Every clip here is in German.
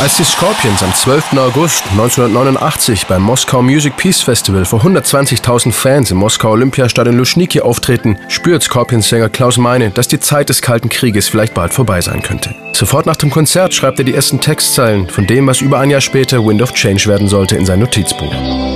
Als die Scorpions am 12. August 1989 beim Moskau Music Peace Festival vor 120.000 Fans im Moskau Olympiastadion Luschniki auftreten, spürt Scorpions-Sänger Klaus Meine, dass die Zeit des Kalten Krieges vielleicht bald vorbei sein könnte. Sofort nach dem Konzert schreibt er die ersten Textzeilen von dem, was über ein Jahr später Wind of Change werden sollte, in sein Notizbuch.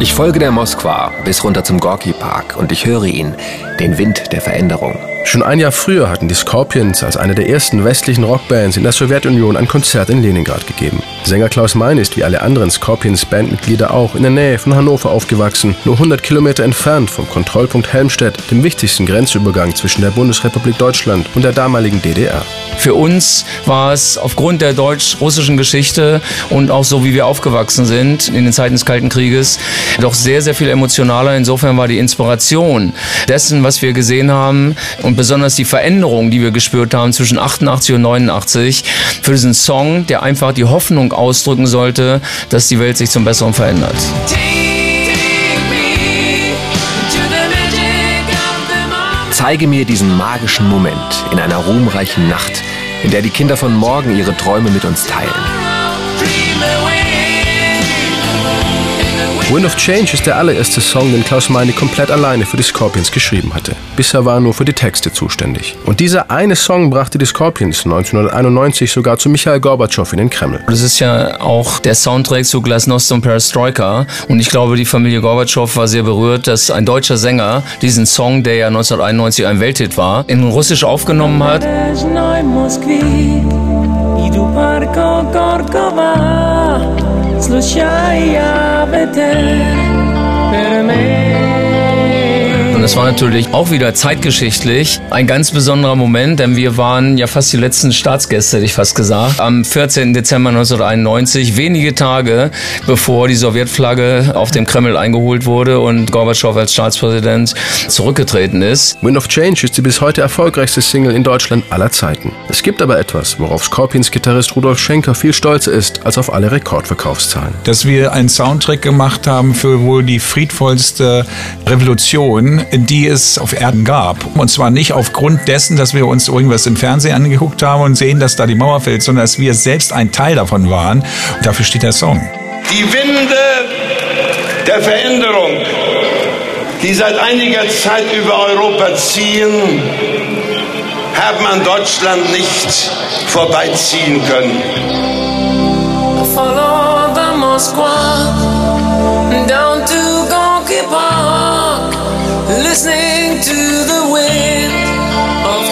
Ich folge der Moskwa bis runter zum Gorki Park und ich höre ihn, den Wind der Veränderung. Schon ein Jahr früher hatten die Scorpions als eine der ersten westlichen Rockbands in der Sowjetunion ein Konzert in Leningrad gegeben. Sänger Klaus Mein ist wie alle anderen Scorpions-Bandmitglieder auch in der Nähe von Hannover aufgewachsen, nur 100 Kilometer entfernt vom Kontrollpunkt Helmstedt, dem wichtigsten Grenzübergang zwischen der Bundesrepublik Deutschland und der damaligen DDR. Für uns war es aufgrund der deutsch-russischen Geschichte und auch so, wie wir aufgewachsen sind in den Zeiten des Kalten Krieges, doch sehr, sehr viel emotionaler. Insofern war die Inspiration dessen, was wir gesehen haben und besonders die Veränderung, die wir gespürt haben zwischen 88 und 89, für diesen Song, der einfach die Hoffnung ausdrücken sollte, dass die Welt sich zum Besseren verändert. Zeige mir diesen magischen Moment in einer ruhmreichen Nacht, in der die Kinder von morgen ihre Träume mit uns teilen. Wind of Change ist der allererste Song, den Klaus Meine komplett alleine für die Scorpions geschrieben hatte. Bisher war er nur für die Texte zuständig. Und dieser eine Song brachte die Scorpions 1991 sogar zu Michael Gorbatschow in den Kreml. Das ist ja auch der Soundtrack zu Glasnost und Perestroika. Und ich glaube, die Familie Gorbatschow war sehr berührt, dass ein deutscher Sänger diesen Song, der ja 1991 ein Welthit war, in Russisch aufgenommen hat. Und es war natürlich auch wieder zeitgeschichtlich ein ganz besonderer Moment, denn wir waren ja fast die letzten Staatsgäste, hätte ich fast gesagt. Am 14. Dezember 1991, wenige Tage bevor die Sowjetflagge auf dem Kreml eingeholt wurde und Gorbatschow als Staatspräsident zurückgetreten ist. Wind of Change ist die bis heute erfolgreichste Single in Deutschland aller Zeiten. Es gibt aber etwas, worauf Scorpions Gitarrist Rudolf Schenker viel stolzer ist als auf alle Rekordverkaufszahlen. Dass wir einen Soundtrack gemacht haben für wohl die friedvollste Revolution, die es auf Erden gab. Und zwar nicht aufgrund dessen, dass wir uns irgendwas im Fernsehen angeguckt haben und sehen, dass da die Mauer fällt, sondern dass wir selbst ein Teil davon waren. Und dafür steht der Song. Die Winde der Veränderung, die seit einiger Zeit über Europa ziehen, haben an Deutschland nicht vorbeiziehen können. Follow the Moskwa